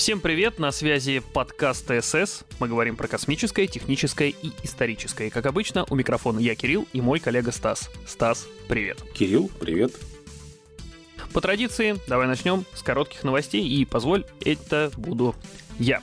Всем привет, на связи подкаст ТСС. Мы говорим про космическое, техническое и историческое. И, как обычно, у микрофона я, Кирилл, и мой коллега Стас. Стас, привет. Кирилл, привет. По традиции, давай начнем с коротких новостей, и позволь, это буду я.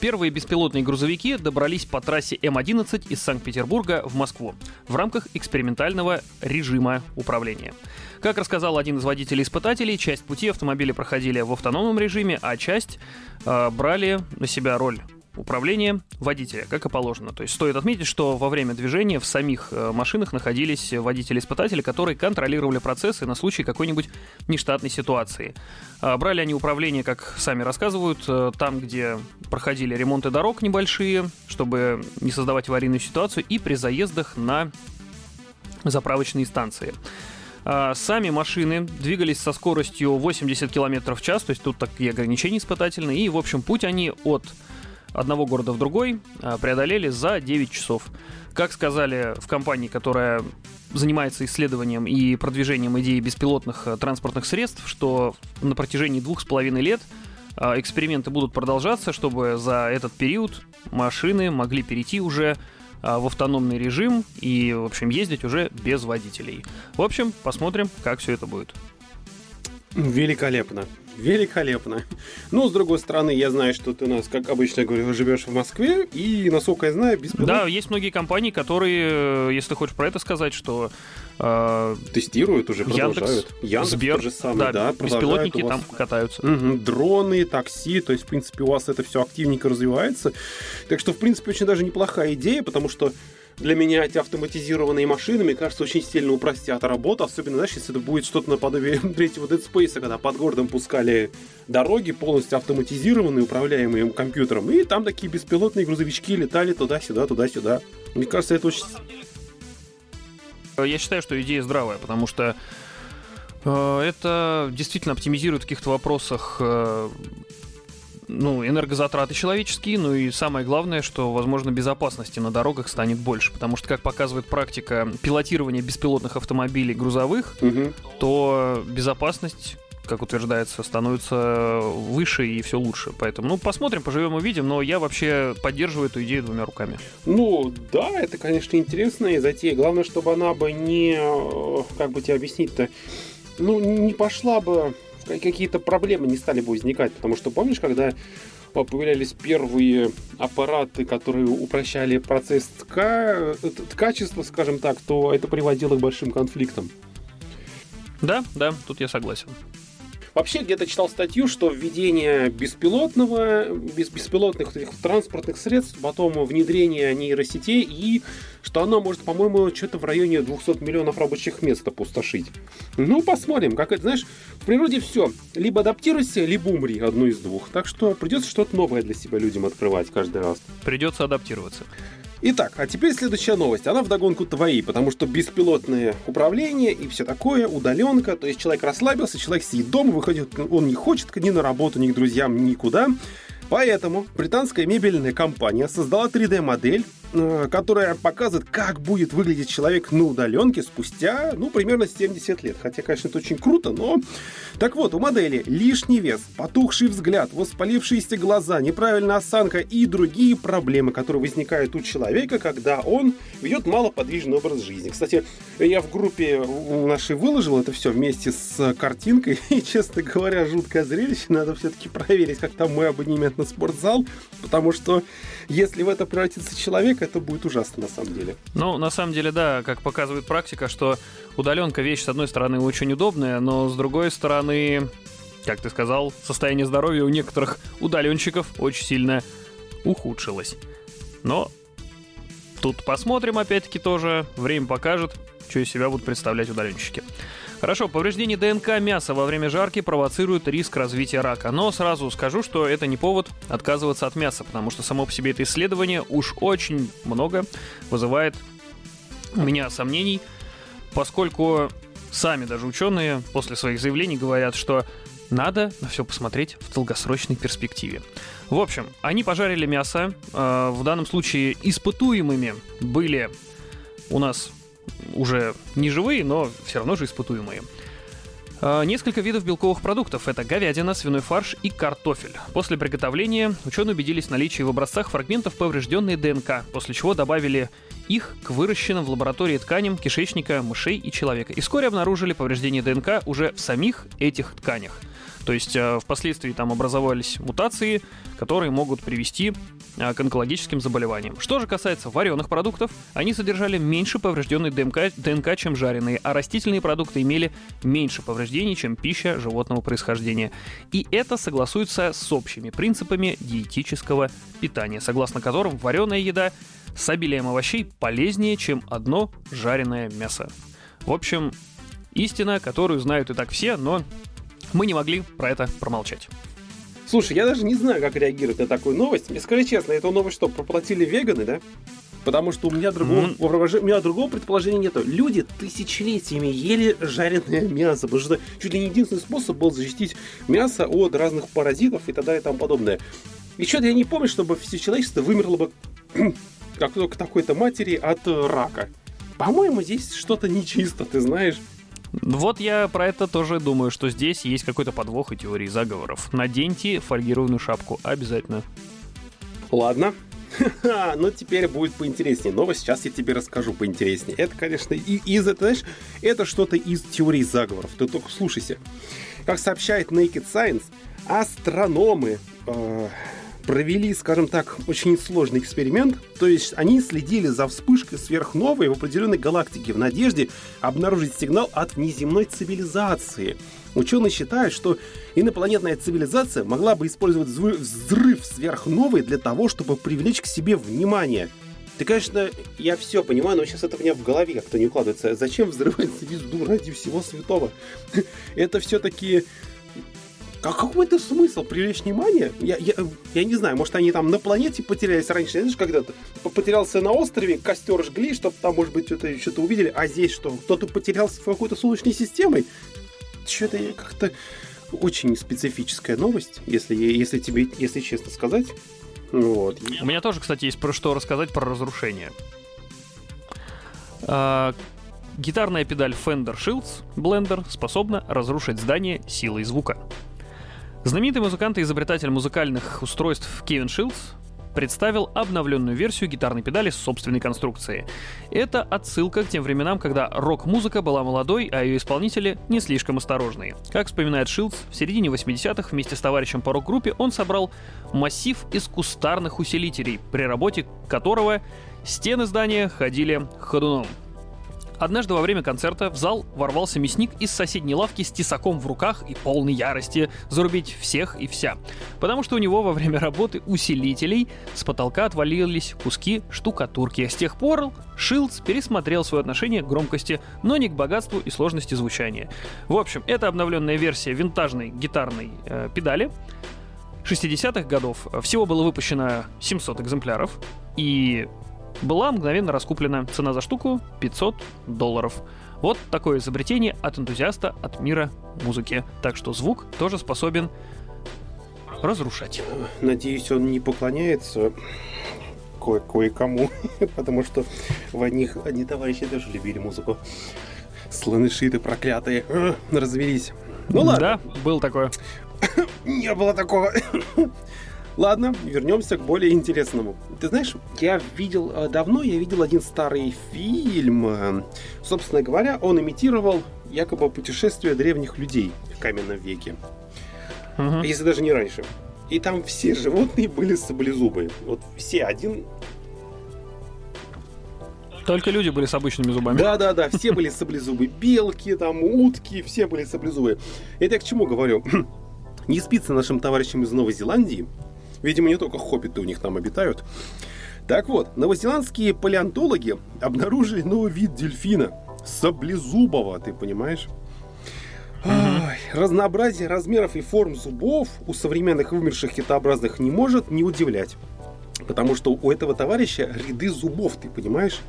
Первые беспилотные грузовики добрались по трассе М-11 из Санкт-Петербурга в Москву в рамках экспериментального режима управления. Как рассказал один из водителей-испытателей, часть пути автомобили проходили в автономном режиме, а часть э, брали на себя роль управления водителя, как и положено. То есть стоит отметить, что во время движения в самих э, машинах находились водители-испытатели, которые контролировали процессы на случай какой-нибудь нештатной ситуации. А, брали они управление, как сами рассказывают, э, там, где проходили ремонты дорог небольшие, чтобы не создавать аварийную ситуацию, и при заездах на заправочные станции. А, сами машины двигались со скоростью 80 км в час, то есть тут такие ограничения испытательные, и, в общем, путь они от одного города в другой а, преодолели за 9 часов. Как сказали в компании, которая занимается исследованием и продвижением идеи беспилотных э, транспортных средств, что на протяжении двух с половиной лет а, эксперименты будут продолжаться, чтобы за этот период машины могли перейти уже а, в автономный режим и, в общем, ездить уже без водителей. В общем, посмотрим, как все это будет. Великолепно. Великолепно. Ну, с другой стороны, я знаю, что ты у нас, как обычно говорю, живешь в Москве, и, насколько я знаю, беспилотник... Да, есть многие компании, которые, если ты хочешь про это сказать, что... Э, Тестируют уже, продолжают. Яндекс, Яндекс Сбер, тот же самый, да, да беспилотники там катаются. Угу, дроны, такси, то есть, в принципе, у вас это все активненько развивается. Так что, в принципе, очень даже неплохая идея, потому что для меня эти автоматизированные машины, мне кажется, очень сильно упростят работу, особенно, знаешь, если это будет что-то наподобие третьего Dead Space, когда под городом пускали дороги полностью автоматизированные, управляемые компьютером, и там такие беспилотные грузовички летали туда-сюда, туда-сюда. Мне кажется, это очень... Я считаю, что идея здравая, потому что э, это действительно оптимизирует в каких-то вопросах э, ну, энергозатраты человеческие, ну и самое главное, что, возможно, безопасности на дорогах станет больше, потому что, как показывает практика пилотирования беспилотных автомобилей грузовых, угу. то безопасность как утверждается, становится выше и все лучше. Поэтому, ну, посмотрим, поживем, увидим, но я вообще поддерживаю эту идею двумя руками. Ну, да, это, конечно, интересная затея. Главное, чтобы она бы не, э, как бы тебе объяснить-то, ну, не пошла бы какие-то проблемы не стали бы возникать. Потому что помнишь, когда появлялись первые аппараты, которые упрощали процесс тка... ткачества, скажем так, то это приводило к большим конфликтам. Да, да, тут я согласен. Вообще где-то читал статью, что введение беспилотного, без, беспилотных транспортных средств, потом внедрение нейросетей и что оно может, по-моему, что-то в районе 200 миллионов рабочих мест опустошить. Ну, посмотрим. Как это, знаешь, в природе все. Либо адаптируйся, либо умри. Одно из двух. Так что придется что-то новое для себя людям открывать каждый раз. Придется адаптироваться. Итак, а теперь следующая новость. Она вдогонку твоей, потому что беспилотное управление и все такое, удаленка, то есть человек расслабился, человек сидит дома, выходит, он не хочет ни на работу, ни к друзьям, никуда. Поэтому британская мебельная компания создала 3D-модель Э, которая показывает, как будет выглядеть человек на удаленке спустя, ну, примерно 70 лет. Хотя, конечно, это очень круто, но... Так вот, у модели лишний вес, потухший взгляд, воспалившиеся глаза, неправильная осанка и другие проблемы, которые возникают у человека, когда он ведет малоподвижный образ жизни. Кстати, я в группе нашей выложил это все вместе с картинкой, и, честно говоря, жуткое зрелище. Надо все-таки проверить, как там мой абонемент на спортзал, потому что если в это превратится человек, это будет ужасно на самом деле. Ну, на самом деле, да, как показывает практика, что удаленка вещь, с одной стороны, очень удобная, но с другой стороны, как ты сказал, состояние здоровья у некоторых удаленщиков очень сильно ухудшилось. Но тут посмотрим, опять-таки, тоже. Время покажет, что из себя будут представлять удаленщики. Хорошо, повреждение ДНК мяса во время жарки провоцирует риск развития рака. Но сразу скажу, что это не повод отказываться от мяса, потому что само по себе это исследование уж очень много вызывает у меня сомнений, поскольку сами даже ученые после своих заявлений говорят, что надо на все посмотреть в долгосрочной перспективе. В общем, они пожарили мясо. Э, в данном случае испытуемыми были у нас уже не живые, но все равно же испытуемые. А, несколько видов белковых продуктов – это говядина, свиной фарш и картофель. После приготовления ученые убедились в наличии в образцах фрагментов поврежденной ДНК, после чего добавили их к выращенным в лаборатории тканям кишечника, мышей и человека. И вскоре обнаружили повреждение ДНК уже в самих этих тканях. То есть э, впоследствии там образовались мутации, которые могут привести э, к онкологическим заболеваниям. Что же касается вареных продуктов, они содержали меньше поврежденной ДНК, ДНК, чем жареные, а растительные продукты имели меньше повреждений, чем пища животного происхождения. И это согласуется с общими принципами диетического питания, согласно которым вареная еда с обилием овощей полезнее, чем одно жареное мясо. В общем, истина, которую знают и так все, но мы не могли про это промолчать. Слушай, я даже не знаю, как реагировать на такую новость. Мне скажи честно, эту новость что, проплатили веганы, да? Потому что у меня другого, mm. у меня другого предположения нету. Люди тысячелетиями ели жареное мясо, потому что чуть ли не единственный способ был защитить мясо от разных паразитов и так далее и тому подобное. И что-то я не помню, чтобы все человечество вымерло бы как только такой-то матери от рака. По-моему, здесь что-то нечисто, ты знаешь. Вот я про это тоже думаю, что здесь есть какой-то подвох и теории заговоров. Наденьте фольгированную шапку обязательно. Ладно. Но ну, теперь будет поинтереснее. Новость сейчас я тебе расскажу поинтереснее. Это, конечно, из, это, знаешь, это что-то из теории заговоров. Ты только слушайся. Как сообщает Naked Science, астрономы э, провели, скажем так, очень сложный эксперимент. То есть они следили за вспышкой сверхновой в определенной галактике в надежде обнаружить сигнал от внеземной цивилизации. Ученые считают, что инопланетная цивилизация могла бы использовать взрыв сверхновой для того, чтобы привлечь к себе внимание. Ты, конечно, я все понимаю, но сейчас это у меня в голове как-то не укладывается. Зачем взрывать звезду ради всего святого? Это все-таки а какой это смысл привлечь внимание? Я, я, я не знаю, может они там на планете потерялись раньше, знаешь, когда-то потерялся на острове, костер жгли, чтобы там, может быть, что-то что увидели, а здесь что? Кто-то потерялся в какой-то солнечной системой? Что-то как-то очень специфическая новость, если, если тебе, если честно сказать. Вот. У меня тоже, кстати, есть про что рассказать про разрушение. А, гитарная педаль Fender Shields Blender способна разрушить здание силой звука. Знаменитый музыкант и изобретатель музыкальных устройств Кевин Шилдс представил обновленную версию гитарной педали с собственной конструкцией. Это отсылка к тем временам, когда рок-музыка была молодой, а ее исполнители не слишком осторожные. Как вспоминает Шилдс, в середине 80-х вместе с товарищем по рок-группе он собрал массив из кустарных усилителей, при работе которого стены здания ходили ходуном. Однажды во время концерта в зал ворвался мясник из соседней лавки с тесаком в руках и полной ярости зарубить всех и вся. Потому что у него во время работы усилителей с потолка отвалились куски штукатурки. С тех пор Шилдс пересмотрел свое отношение к громкости, но не к богатству и сложности звучания. В общем, это обновленная версия винтажной гитарной э, педали, 60-х годов всего было выпущено 700 экземпляров, и была мгновенно раскуплена. Цена за штуку 500 долларов. Вот такое изобретение от энтузиаста от мира музыки. Так что звук тоже способен разрушать. Надеюсь, он не поклоняется кое- кое-кому, потому что в одних одни товарищи даже любили музыку. Слонышиты проклятые, развелись. Ну ладно. Да, был такое. Не было такого. Ладно, вернемся к более интересному. Ты знаешь, я видел э, давно, я видел один старый фильм. Собственно говоря, он имитировал якобы путешествие древних людей в каменном веке. Угу. Если даже не раньше. И там все животные были саблезубые. Вот все один только люди были с обычными зубами. Да, да, да, все были саблезубые. Белки, там, утки, все были саблезубые. Это я к чему говорю? Не спится нашим товарищам из Новой Зеландии, Видимо, не только хоббиты у них там обитают. Так вот, новозеландские палеонтологи обнаружили новый вид дельфина. Саблезубого, ты понимаешь? Ой, разнообразие размеров и форм зубов у современных вымерших китообразных не может не удивлять. Потому что у этого товарища ряды зубов, ты понимаешь?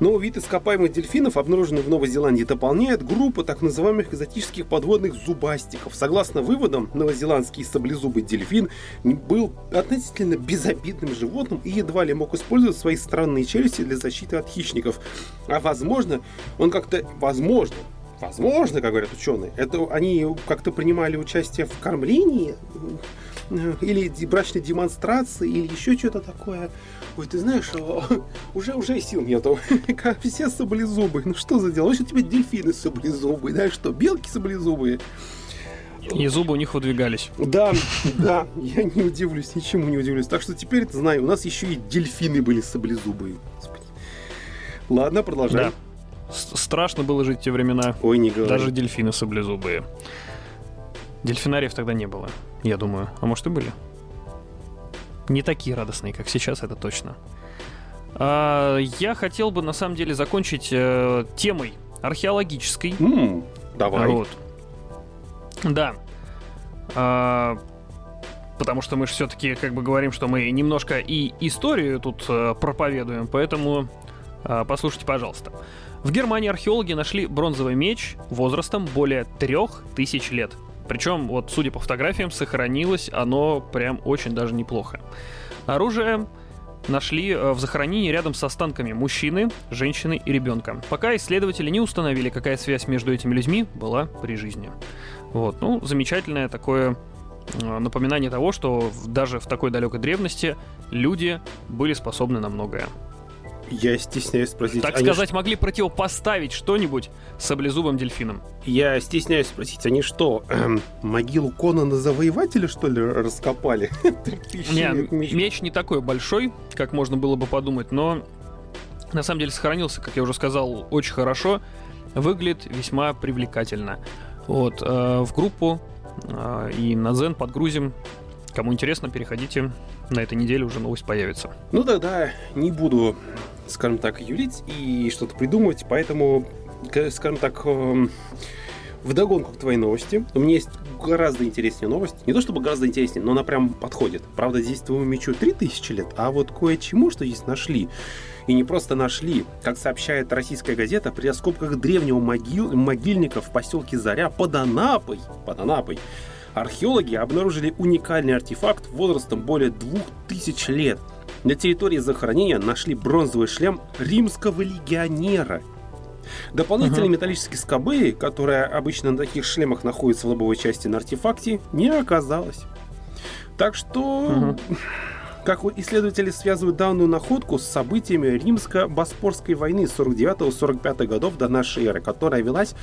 Но вид ископаемых дельфинов, обнаруженный в Новой Зеландии, дополняет группу так называемых экзотических подводных зубастиков. Согласно выводам, новозеландский саблезубый дельфин был относительно безобидным животным и едва ли мог использовать свои странные челюсти для защиты от хищников. А возможно, он как-то, возможно, возможно, как говорят ученые, это они как-то принимали участие в кормлении или брачной демонстрации, или еще что-то такое. Ой, ты знаешь, уже, уже сил нету. Все саблезубые. Ну что за дело? Вообще тебе дельфины саблезубые, да что, белки саблезубые. И зубы у них выдвигались. Да, да, я не удивлюсь, ничему не удивлюсь. Так что теперь ты знаю, у нас еще и дельфины были саблезубые. Господи. Ладно, продолжай. Да. Страшно было жить в те времена. Ой, не говори. Даже дельфины саблезубые. Дельфинариев тогда не было, я думаю. А может и были? Не такие радостные, как сейчас, это точно. А, я хотел бы, на самом деле, закончить э, темой археологической. М-м, давай. Вот. Да. А, потому что мы же все-таки как бы говорим, что мы немножко и историю тут а, проповедуем, поэтому а, послушайте, пожалуйста. В Германии археологи нашли бронзовый меч возрастом более трех тысяч лет. Причем, вот, судя по фотографиям, сохранилось оно прям очень даже неплохо. Оружие нашли э, в захоронении рядом с останками мужчины, женщины и ребенка. Пока исследователи не установили, какая связь между этими людьми была при жизни. Вот, ну, замечательное такое э, напоминание того, что даже в такой далекой древности люди были способны на многое. Я стесняюсь спросить. Так сказать, ш... могли противопоставить что-нибудь саблезубым дельфинам. Я стесняюсь спросить, они что, эм, могилу Конана Завоевателя, что ли, раскопали? Не, меч не такой большой, как можно было бы подумать, но на самом деле сохранился, как я уже сказал, очень хорошо. Выглядит весьма привлекательно. Вот, э, в группу э, и на Zen подгрузим. Кому интересно, переходите. На этой неделе уже новость появится. Ну да, да, не буду, скажем так, юлить и что-то придумывать, поэтому, скажем так, э, вдогонку к твоей новости. У меня есть гораздо интереснее новость. Не то чтобы гораздо интереснее, но она прям подходит. Правда, здесь твоему мечу 3000 лет, а вот кое-чему, что здесь нашли, и не просто нашли. Как сообщает российская газета, при раскопках древнего могил, могильника в поселке Заря под Анапой, под Анапой археологи обнаружили уникальный артефакт возрастом более 2000 лет. На территории захоронения нашли бронзовый шлем римского легионера. Дополнительные uh-huh. металлические скобы, которые обычно на таких шлемах находятся в лобовой части на артефакте, не оказалось. Так что... Uh-huh. Как исследователи связывают данную находку с событиями римско-боспорской войны 49-45 годов до нашей эры, которая велась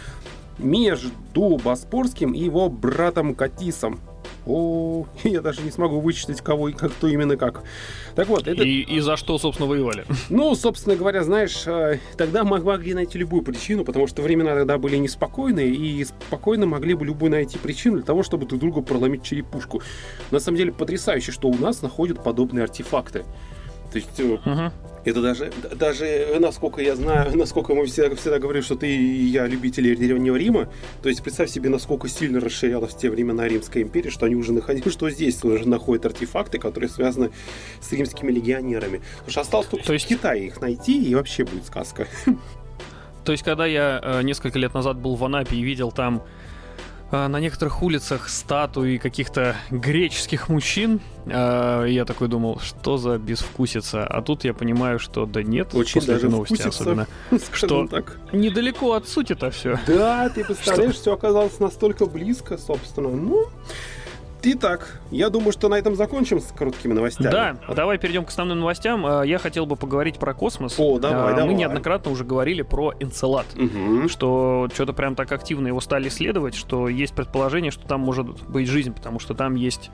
между Боспорским и его братом Катисом. О, я даже не смогу вычислить, кого и как, кто именно как. Так вот, это... И, и за что, собственно, воевали? Ну, собственно говоря, знаешь, э, тогда могли найти любую причину, потому что времена тогда были неспокойные, и спокойно могли бы любую найти причину для того, чтобы друг другу проломить черепушку. На самом деле, потрясающе, что у нас находят подобные артефакты. То есть uh-huh. Это даже, даже, насколько я знаю, насколько мы всегда, всегда говорим, что ты и я любители Древнего Рима, то есть представь себе, насколько сильно расширялась в те времена Римская империя, что они уже находили, что здесь уже находят артефакты, которые связаны с римскими легионерами. Потому что осталось только то есть... в Китае их найти, и вообще будет сказка. То есть, когда я э, несколько лет назад был в Анапе и видел там на некоторых улицах статуи каких-то греческих мужчин. А, я такой думал, что за безвкусица. А тут я понимаю, что да нет, Очень после даже новости вкусица, особенно, что так. недалеко от сути-то все. Да, ты представляешь, все оказалось настолько близко, собственно. Ну, Итак, я думаю, что на этом закончим с короткими новостями. Да, давай перейдем к основным новостям. А, я хотел бы поговорить про космос. О, давай, а, давай. Мы неоднократно уже говорили про Энцелад, угу. что что-то прям так активно его стали исследовать, что есть предположение, что там может быть жизнь, потому что там есть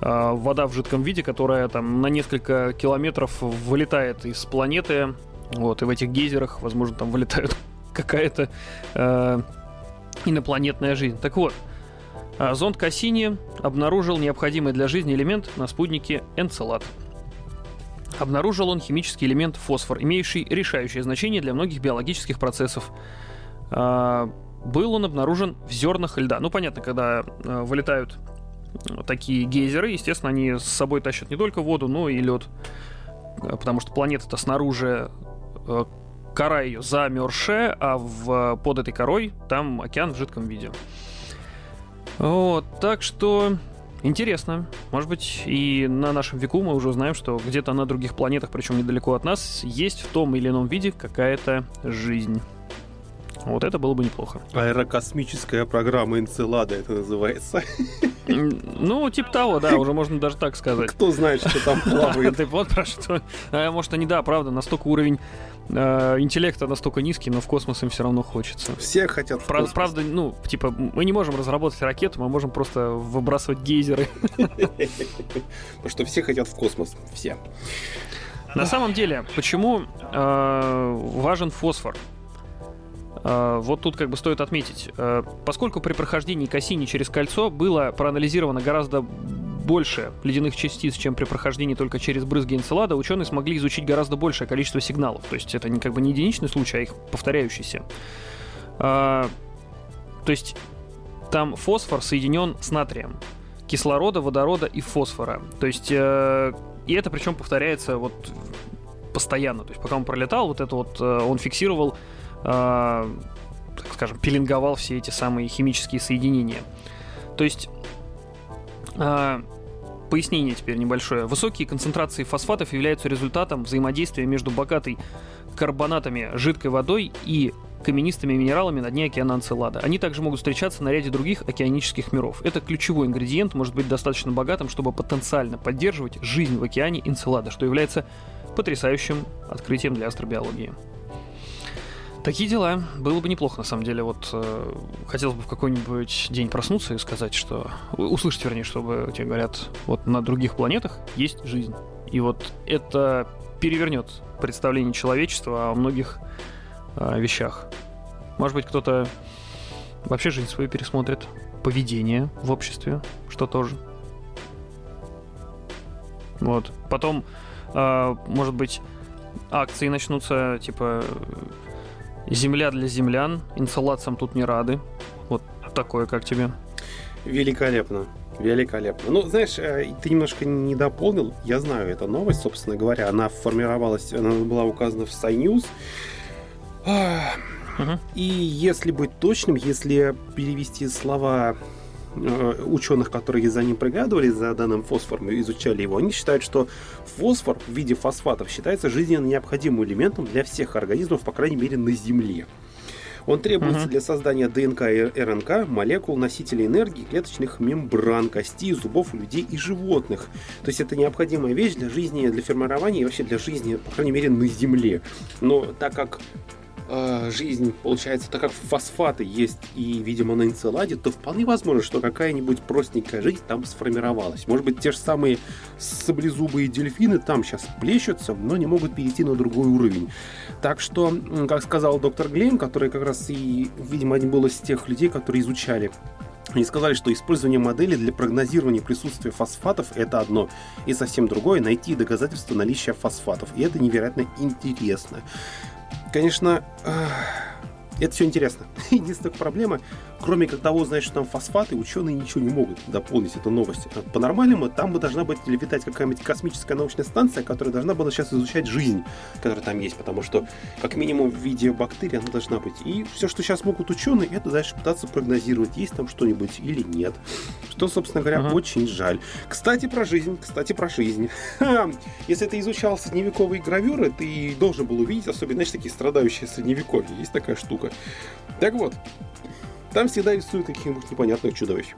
а, вода в жидком виде, которая там на несколько километров вылетает из планеты, вот, и в этих гейзерах, возможно, там вылетает какая-то э, инопланетная жизнь. Так вот, а зонд Кассини обнаружил необходимый для жизни элемент на спутнике Энцелад. Обнаружил он химический элемент фосфор, имеющий решающее значение для многих биологических процессов. А, был он обнаружен в зернах льда. Ну, понятно, когда а, вылетают такие гейзеры, естественно, они с собой тащат не только воду, но и лед. Потому что планета-то снаружи кора ее замерзшая, а в, под этой корой там океан в жидком виде. Вот, так что интересно. Может быть, и на нашем веку мы уже знаем, что где-то на других планетах, причем недалеко от нас, есть в том или ином виде какая-то жизнь. Вот это было бы неплохо. Аэрокосмическая программа Энцелада это называется. Ну, типа того, да, уже можно даже так сказать. Кто знает, что там плавает. Ты вот про что. А, может, они, да, правда, настолько уровень э, интеллекта настолько низкий, но в космос им все равно хочется. Все хотят в Правда, правда, ну, типа, мы не можем разработать ракету, мы можем просто выбрасывать гейзеры. Потому что все хотят в космос. Все. На самом деле, почему э, важен фосфор? Э, вот тут как бы стоит отметить, э, поскольку при прохождении Кассини через кольцо было проанализировано гораздо больше ледяных частиц, чем при прохождении только через брызги Энцелада, ученые смогли изучить гораздо большее количество сигналов. То есть это не как бы не единичный случай, а их повторяющийся. А, то есть там фосфор соединен с натрием. Кислорода, водорода и фосфора. То есть э, и это причем повторяется вот постоянно. То есть пока он пролетал, вот это вот он фиксировал э, так скажем, пеленговал все эти самые химические соединения. То есть, э, пояснение теперь небольшое. Высокие концентрации фосфатов являются результатом взаимодействия между богатой карбонатами жидкой водой и каменистыми минералами на дне океана Анцелада. Они также могут встречаться на ряде других океанических миров. Это ключевой ингредиент, может быть достаточно богатым, чтобы потенциально поддерживать жизнь в океане Энцелада, что является потрясающим открытием для астробиологии. Такие дела. Было бы неплохо, на самом деле. Вот э, хотелось бы в какой-нибудь день проснуться и сказать, что... Услышать, вернее, чтобы тебе говорят, вот на других планетах есть жизнь. И вот это перевернет представление человечества о многих э, вещах. Может быть, кто-то вообще жизнь свою пересмотрит. Поведение в обществе, что тоже. Вот. Потом, э, может быть, акции начнутся, типа Земля для землян. Инсалацам тут не рады. Вот такое, как тебе? Великолепно. Великолепно. Ну, знаешь, э, ты немножко не дополнил. Я знаю эту новость, собственно говоря. Она формировалась, она была указана в Uh-huh. И если быть точным, если перевести слова ученых, которые за ним приглядывали, за данным фосфором, изучали его, они считают, что фосфор в виде фосфатов считается жизненно необходимым элементом для всех организмов, по крайней мере, на Земле. Он требуется uh-huh. для создания ДНК и РНК, молекул, носителей энергии, клеточных мембран, костей, зубов у людей и животных. То есть это необходимая вещь для жизни, для формирования и вообще для жизни, по крайней мере, на Земле. Но так как э, жизнь, получается, так как фосфаты есть и, видимо, на энцеладе, то вполне возможно, что какая-нибудь простенькая жизнь там сформировалась. Может быть, те же самые саблезубые дельфины там сейчас плещутся, но не могут перейти на другой уровень. Так что, как сказал доктор Глейм, который как раз и, видимо, один был из тех людей, которые изучали они сказали, что использование модели для прогнозирования присутствия фосфатов – это одно, и совсем другое – найти доказательства наличия фосфатов. И это невероятно интересно. Конечно, это все интересно. Единственная проблема, кроме как того, что там фосфаты, ученые ничего не могут дополнить эту новость. По-нормальному там бы должна быть летать какая-нибудь космическая научная станция, которая должна была сейчас изучать жизнь, которая там есть, потому что как минимум в виде бактерий она должна быть. И все, что сейчас могут ученые, это дальше пытаться прогнозировать, есть там что-нибудь или нет. Что, собственно говоря, uh-huh. очень жаль. Кстати, про жизнь. Кстати, про жизнь. Если ты изучал средневековые гравюры, ты должен был увидеть, особенно, знаешь, такие страдающие средневековье. Есть такая штука. Так вот, там всегда рисуют каких-нибудь непонятных чудовищ.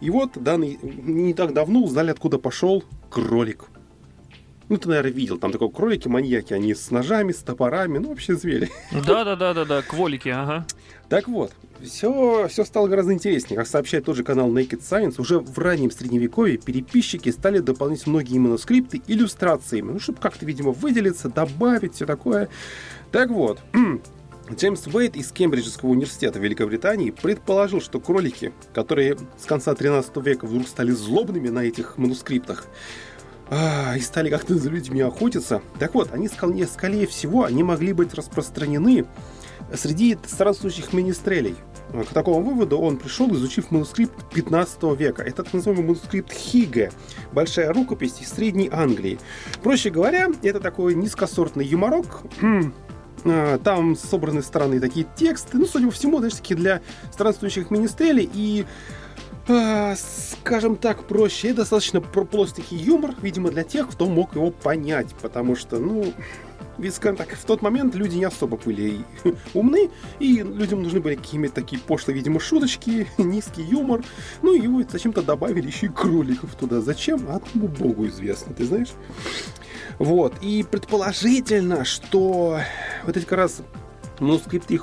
И вот данный не так давно узнали, откуда пошел кролик. Ну, ты, наверное, видел, там такой кролики-маньяки, они с ножами, с топорами, ну, вообще звери. Да-да-да-да-да, кволики, ага. Так вот, все, все стало гораздо интереснее. Как сообщает тот же канал Naked Science, уже в раннем средневековье переписчики стали дополнять многие манускрипты иллюстрациями, ну, чтобы как-то, видимо, выделиться, добавить, все такое. Так вот, Джеймс Уэйт из Кембриджского университета Великобритании предположил, что кролики, которые с конца 13 века вдруг стали злобными на этих манускриптах, а, и стали как-то за людьми охотиться. Так вот, они, скорее всего, они могли быть распространены среди странствующих министрелей. К такому выводу он пришел, изучив манускрипт 15 века. Это так называемый манускрипт Хиге, большая рукопись из Средней Англии. Проще говоря, это такой низкосортный юморок, а, там собраны странные такие тексты, ну, судя по всему, знаешь, такие для странствующих министрелей. И э, скажем так, проще. И достаточно простенький юмор, видимо, для тех, кто мог его понять, потому что, ну, ведь, скажем так, в тот момент люди не особо были умны, и людям нужны были какие-то такие пошлые, видимо, шуточки, низкий юмор. Ну и его зачем-то добавили еще и кроликов туда. Зачем? Одному богу известно, ты знаешь? Вот. И предположительно, что вот эти как раз манускрипте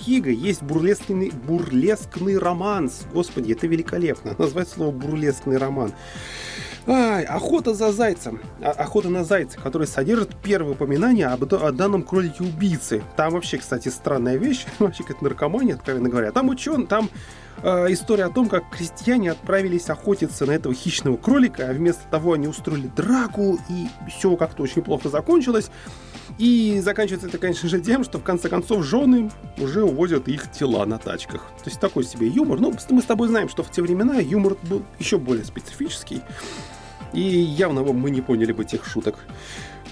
Хига есть бурлескный, бурлескный романс. Господи, это великолепно. Назвать слово бурлескный роман. Ай, охота за зайцем. А, охота на зайца, который содержит первое упоминание об, о данном кролике-убийце. Там вообще, кстати, странная вещь. Вообще, как наркомания, откровенно говоря. Там учен, там э, история о том, как крестьяне отправились охотиться на этого хищного кролика, а вместо того они устроили драку, и все как-то очень плохо закончилось. И заканчивается это, конечно же, тем, что в конце концов жены уже увозят их тела на тачках. То есть такой себе юмор. Ну, мы с тобой знаем, что в те времена юмор был еще более специфический. И явно мы не поняли бы тех шуток.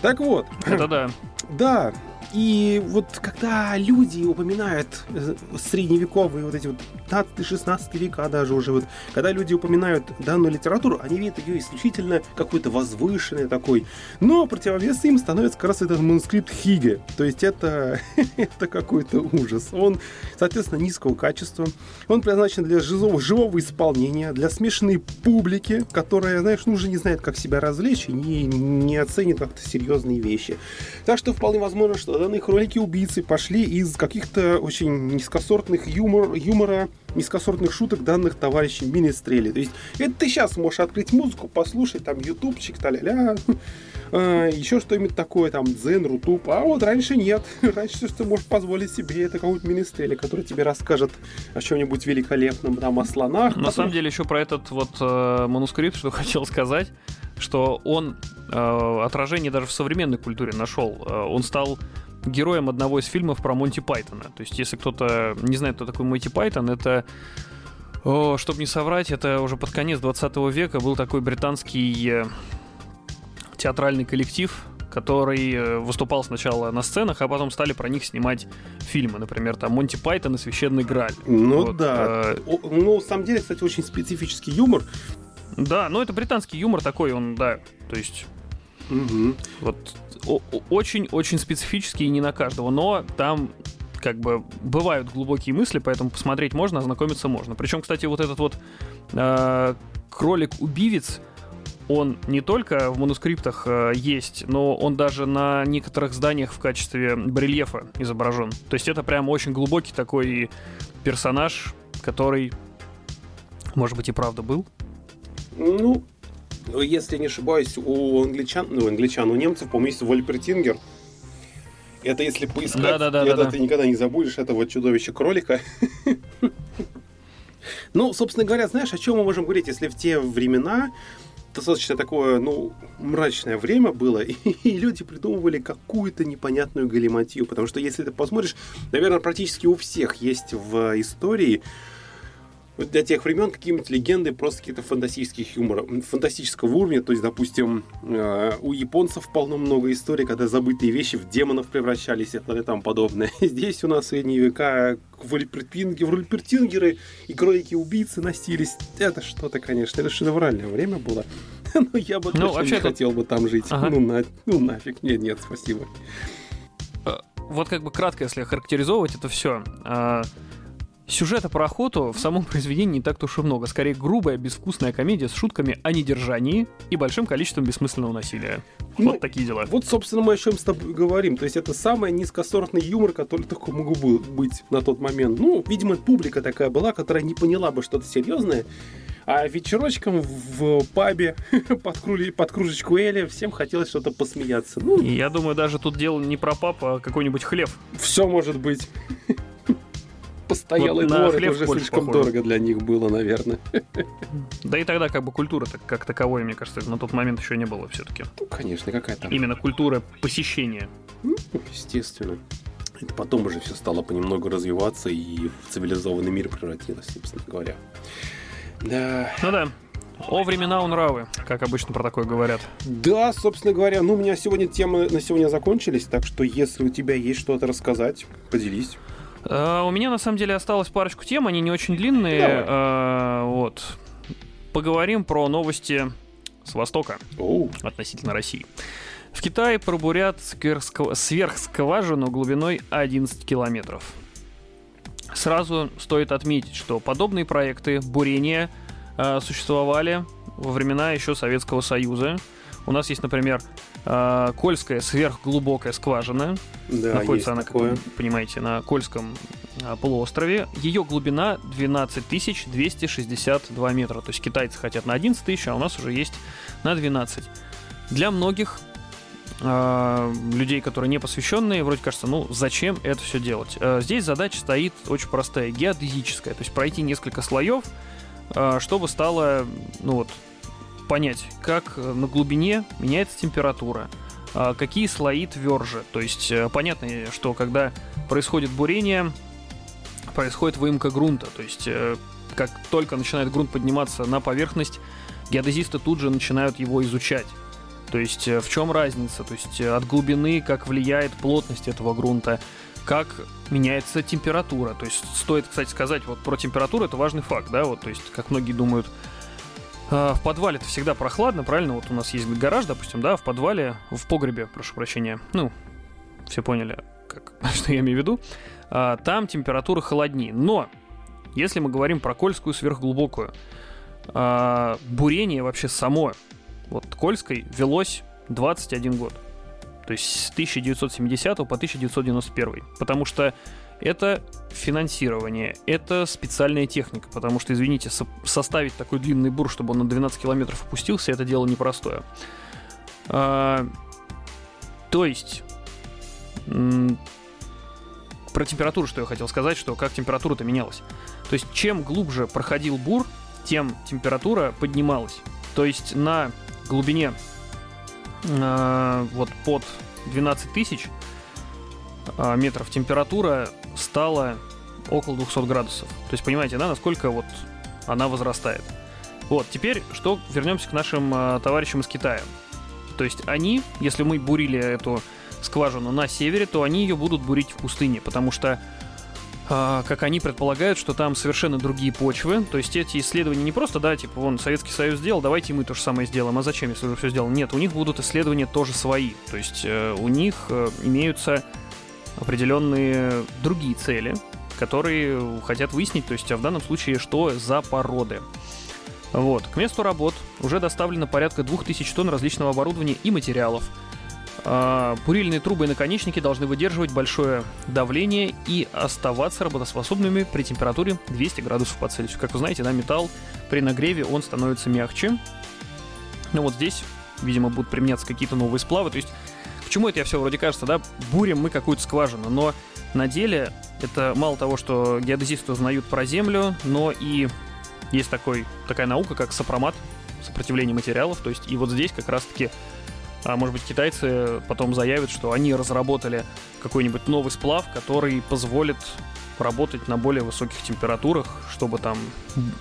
Так вот. Это да. Да, и вот когда люди упоминают э, средневековые вот эти вот 15-16 века даже уже вот, когда люди упоминают данную литературу, они видят ее исключительно какой-то возвышенной такой. Но противовес им становится как раз этот манускрипт Хиге. То есть это, это какой-то ужас. Он, соответственно, низкого качества. Он предназначен для живого, живого исполнения, для смешанной публики, которая, знаешь, ну уже не знает, как себя развлечь и не, не оценит как-то серьезные вещи. Так что вполне возможно, что данные хроники-убийцы пошли из каких-то очень низкосортных юмор, юмора, низкосортных шуток данных товарищей Министрели. То есть это ты сейчас можешь открыть музыку, послушать, там, ютубчик, та-ля-ля, а, еще что-нибудь такое, там, дзен, рутуб. А вот раньше нет. Раньше что ты можешь позволить себе, это какой-нибудь Министрели, который тебе расскажет о чем-нибудь великолепном, там, о слонах. На самом деле, еще про этот вот э, манускрипт, что хотел сказать, что он э, отражение даже в современной культуре нашел. Э, он стал героем одного из фильмов про Монти Пайтона. То есть, если кто-то не знает, кто такой Монти Пайтон, это чтобы не соврать, это уже под конец 20 века был такой британский э, театральный коллектив, который э, выступал сначала на сценах, а потом стали про них снимать фильмы. Например, там Монти Пайтон и Священный Граль. Ну вот, да. Э... Ну, на самом деле, кстати, очень специфический юмор. Да, ну это британский юмор такой, он, да, то есть... Угу. Вот очень-очень специфический и не на каждого, но там как бы бывают глубокие мысли, поэтому посмотреть можно, ознакомиться можно. Причем, кстати, вот этот вот э, кролик-убивец, он не только в манускриптах э, есть, но он даже на некоторых зданиях в качестве барельефа изображен. То есть это прям очень глубокий такой персонаж, который, может быть, и правда был. Ну, если не ошибаюсь, у англичан, ну, англичан, у немцев, по-моему, есть Вольпертингер. Это если поискать, да, да, да, это да, ты да. никогда не забудешь этого чудовища кролика. Ну, собственно говоря, знаешь, о чем мы можем говорить, если в те времена достаточно такое, ну, мрачное время было, и, и люди придумывали какую-то непонятную галиматью, потому что если ты посмотришь, наверное, практически у всех есть в истории для тех времен какие-нибудь легенды просто какие-то фантастических юмора, фантастического уровня. То есть, допустим, э, у японцев полно много историй, когда забытые вещи в демонов превращались и тому подобное. Здесь у нас в средние века вольпертингеры и кролики-убийцы носились. Это что-то, конечно, это шедевральное время было. Но я бы ну, точно не хотел бы там жить. Ага. Ну, на... ну нафиг, нет, нет, спасибо. Э, вот как бы кратко, если характеризовывать это все. Сюжета про охоту в самом произведении не так-то уж и много. Скорее, грубая, безвкусная комедия с шутками о недержании и большим количеством бессмысленного насилия. Ну, вот такие дела. Вот, собственно, мы о чем с тобой говорим. То есть это самый низкосортный юмор, который только мог быть на тот момент. Ну, видимо, публика такая была, которая не поняла бы что-то серьезное. А вечерочком в пабе под, крули, под кружечку Эли всем хотелось что-то посмеяться. Ну, Я думаю, даже тут дело не про пап, а какой-нибудь хлеб. Все может быть постоялый вот двор, это уже слишком похоже. дорого для них было, наверное. Да и тогда как бы культура -то, как таковой, мне кажется, на тот момент еще не было все-таки. Ну, конечно, какая там. Именно культура посещения. Ну, естественно. Это потом уже все стало понемногу развиваться и в цивилизованный мир превратилось, собственно говоря. Да. Ну да. О времена у нравы, как обычно про такое говорят. Да, собственно говоря, ну у меня сегодня темы на сегодня закончились, так что если у тебя есть что-то рассказать, поделись. Uh, у меня на самом деле осталось парочку тем, они не очень длинные. Uh, вот. Поговорим про новости с Востока относительно России. В Китае пробурят сверхскважину глубиной 11 километров. Сразу стоит отметить, что подобные проекты бурения э, существовали во времена еще Советского Союза. У нас есть, например, э, Кольская сверхглубокая скважина. Да, Находится она, такое. как вы понимаете, на Кольском э, полуострове. Ее глубина 12 262 метра. То есть китайцы хотят на 11 тысяч, а у нас уже есть на 12. Для многих э, людей, которые не посвященные, вроде кажется, ну зачем это все делать? Э, здесь задача стоит очень простая, геодезическая, то есть пройти несколько слоев, чтобы стало, ну вот, понять, как на глубине меняется температура, э, какие слои тверже. То есть э, понятно, что когда происходит бурение, происходит выемка грунта, то есть э, как только начинает грунт подниматься на поверхность, геодезисты тут же начинают его изучать. То есть э, в чем разница? То есть э, от глубины, как влияет плотность этого грунта, как меняется температура. То есть стоит, кстати, сказать вот про температуру, это важный факт, да, вот, то есть как многие думают, э, в подвале это всегда прохладно, правильно? Вот у нас есть гараж, допустим, да, в подвале, в погребе, прошу прощения, ну, все поняли, как, что я имею в виду, а, там температура холоднее. Но, если мы говорим про Кольскую сверхглубокую, а, бурение вообще само вот Кольской велось 21 год. То есть с 1970 по 1991. Потому что это финансирование, это специальная техника, потому что, извините, со- составить такой длинный бур, чтобы он на 12 километров опустился, это дело непростое. А, то есть, про температуру, что я хотел сказать, что как температура-то менялась. То есть, чем глубже проходил бур, тем температура поднималась. То есть на глубине э, вот под 12 тысяч э, метров температура стала около 200 градусов. То есть понимаете, да, насколько вот она возрастает. Вот, теперь что, вернемся к нашим э, товарищам из Китая. То есть они, если мы бурили эту скважину на севере, то они ее будут бурить в пустыне, потому что а, как они предполагают, что там совершенно другие почвы. То есть эти исследования не просто, да, типа, вон, Советский Союз сделал, давайте мы то же самое сделаем. А зачем, если уже все сделано? Нет, у них будут исследования тоже свои. То есть э, у них э, имеются определенные другие цели, которые хотят выяснить, то есть а в данном случае, что за породы. Вот. К месту работ уже доставлено порядка 2000 тонн различного оборудования и материалов – а, Бурильные трубы и наконечники должны выдерживать большое давление и оставаться работоспособными при температуре 200 градусов по Цельсию. Как вы знаете, да, металл при нагреве он становится мягче. Ну вот здесь, видимо, будут применяться какие-то новые сплавы. То есть, к чему это я все вроде кажется, да, бурим мы какую-то скважину, но на деле это мало того, что геодезисты узнают про Землю, но и есть такой, такая наука, как сопромат, сопротивление материалов. То есть, и вот здесь как раз-таки а может быть китайцы потом заявят, что они разработали какой-нибудь новый сплав, который позволит работать на более высоких температурах, чтобы там,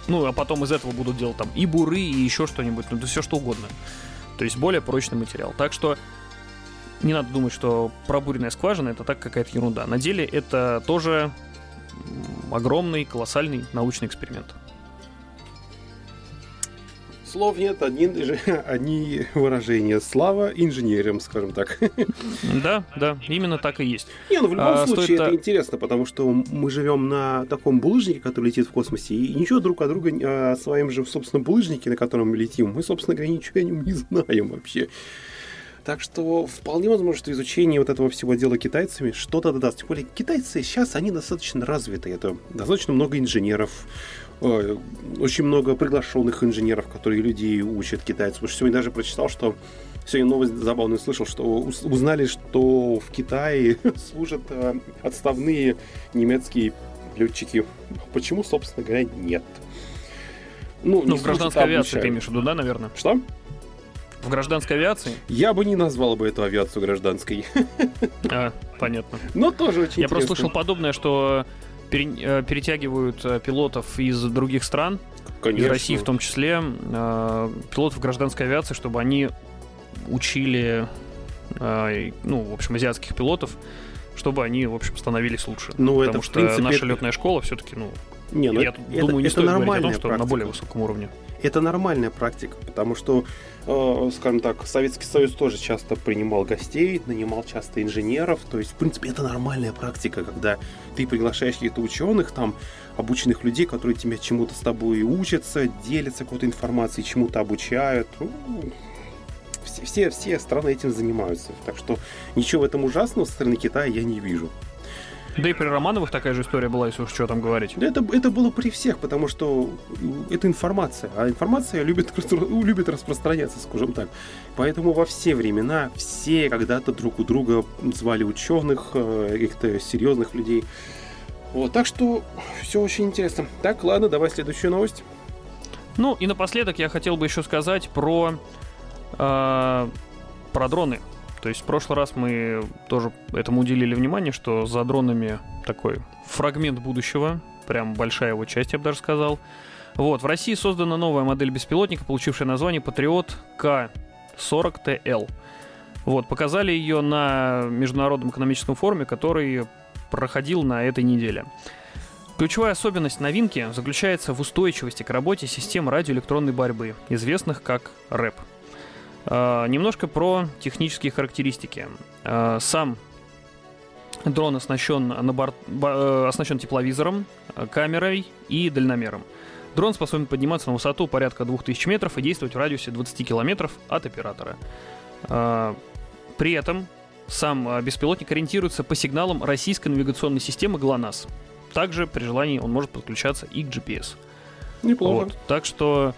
ну, а потом из этого будут делать там и буры, и еще что-нибудь, ну, да все что угодно. То есть более прочный материал. Так что не надо думать, что пробуренная скважина это так какая-то ерунда. На деле это тоже огромный, колоссальный научный эксперимент слов нет, одни, одни выражения. Слава инженерам, скажем так. Да, да, именно так и есть. Не, ну в любом а, случае это интересно, потому что мы живем на таком булыжнике, который летит в космосе, и ничего друг о друга, о своем же, собственно, булыжнике, на котором мы летим, мы, собственно говоря, ничего о нем не знаем вообще. Так что вполне возможно, что изучение вот этого всего дела китайцами что-то даст. Тем более китайцы сейчас, они достаточно развиты. Это достаточно много инженеров, очень много приглашенных инженеров, которые людей учат китайцев. Потому что сегодня даже прочитал, что сегодня новость забавную слышал, что узнали, что в Китае служат э, отставные немецкие летчики. Почему, собственно говоря, нет? Ну, ну в гражданской авиации ты имеешь в виду, да, наверное? Что? В гражданской авиации? Я бы не назвал бы эту авиацию гражданской. А, понятно. Но тоже очень Я просто слышал подобное, что Э, перетягивают э, пилотов из других стран, Конечно. из России в том числе, э, пилотов гражданской авиации, чтобы они учили, ну, в общем, азиатских пилотов, чтобы они, в общем, становились лучше. Ну, Потому это, что принципе, наша летная школа все-таки, ну, Не, ну я это, думаю, не это стоит говорить о том, что практика. на более высоком уровне. Это нормальная практика, потому что, э, скажем так, Советский Союз тоже часто принимал гостей, нанимал часто инженеров. То есть, в принципе, это нормальная практика, когда ты приглашаешь каких-то ученых, там, обученных людей, которые тебя чему-то с тобой учатся, делятся какой-то информацией, чему-то обучают. Ну, все, все, все страны этим занимаются. Так что ничего в этом ужасного со стороны Китая я не вижу. Да и при Романовых такая же история была, если уж что там говорить. Да это, это было при всех, потому что это информация, а информация любит, любит распространяться, скажем так. Поэтому во все времена все когда-то друг у друга звали ученых, э, каких-то серьезных людей. Вот, так что все очень интересно. Так, ладно, давай следующую новость. Ну и напоследок я хотел бы еще сказать про, э, про дроны. То есть в прошлый раз мы тоже этому уделили внимание, что за дронами такой фрагмент будущего, прям большая его часть, я бы даже сказал. Вот, в России создана новая модель беспилотника, получившая название Patriot К-40TL. Вот, показали ее на Международном экономическом форуме, который проходил на этой неделе. Ключевая особенность новинки заключается в устойчивости к работе систем радиоэлектронной борьбы, известных как РЭП – немножко про технические характеристики. А, сам дрон оснащен, на борт, э, оснащен тепловизором, э, камерой и дальномером. Дрон способен подниматься на высоту порядка 2000 метров и действовать в радиусе 20 километров от оператора. А, при этом сам беспилотник ориентируется по сигналам российской навигационной системы ГЛОНАСС. Также при желании он может подключаться и к GPS. Неплохо. Вот. Так что,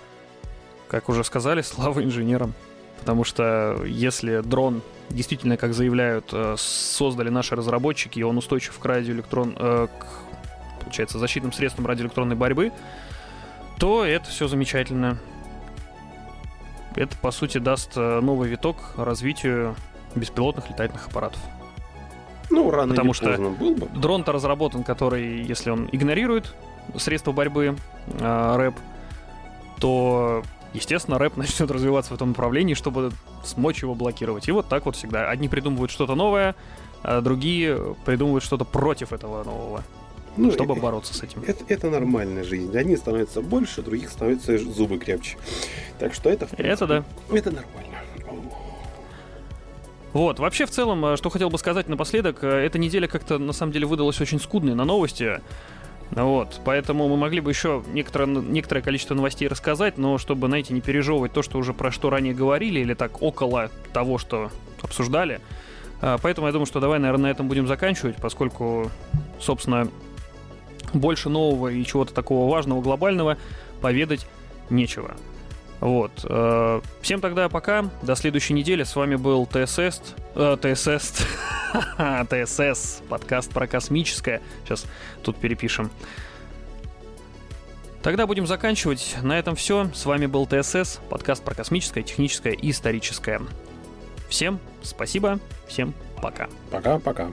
как уже сказали, слава инженерам. Потому что если дрон действительно, как заявляют, э, создали наши разработчики, и он устойчив к радиоэлектрон... Э, к, получается, защитным средствам радиоэлектронной борьбы, то это все замечательно. Это, по сути, даст э, новый виток развитию беспилотных летательных аппаратов. Ну, рано Потому или что поздно был бы. дрон-то разработан, который, если он игнорирует средства борьбы, э, рэп, то естественно, рэп начнет развиваться в этом направлении, чтобы смочь его блокировать. И вот так вот всегда. Одни придумывают что-то новое, а другие придумывают что-то против этого нового. Ну, чтобы это, бороться с этим. Это, это нормальная жизнь. Одни становятся больше, других становятся зубы крепче. Так что это, в принципе, это да. Это нормально. Вот, вообще в целом, э, что хотел бы сказать напоследок, э, эта неделя как-то на самом деле выдалась очень скудной на новости. Вот, поэтому мы могли бы еще некоторое, некоторое количество новостей рассказать, но чтобы, знаете, не пережевывать то, что уже про что ранее говорили, или так около того, что обсуждали. А, поэтому я думаю, что давай, наверное, на этом будем заканчивать, поскольку, собственно, больше нового и чего-то такого важного, глобального поведать нечего. Вот. Э, всем тогда пока. До следующей недели. С вами был ТСС. ТСС. ТСС. Подкаст про космическое. Сейчас тут перепишем. Тогда будем заканчивать. На этом все. С вами был ТСС. Подкаст про космическое, техническое и историческое. Всем спасибо. Всем пока. Пока-пока.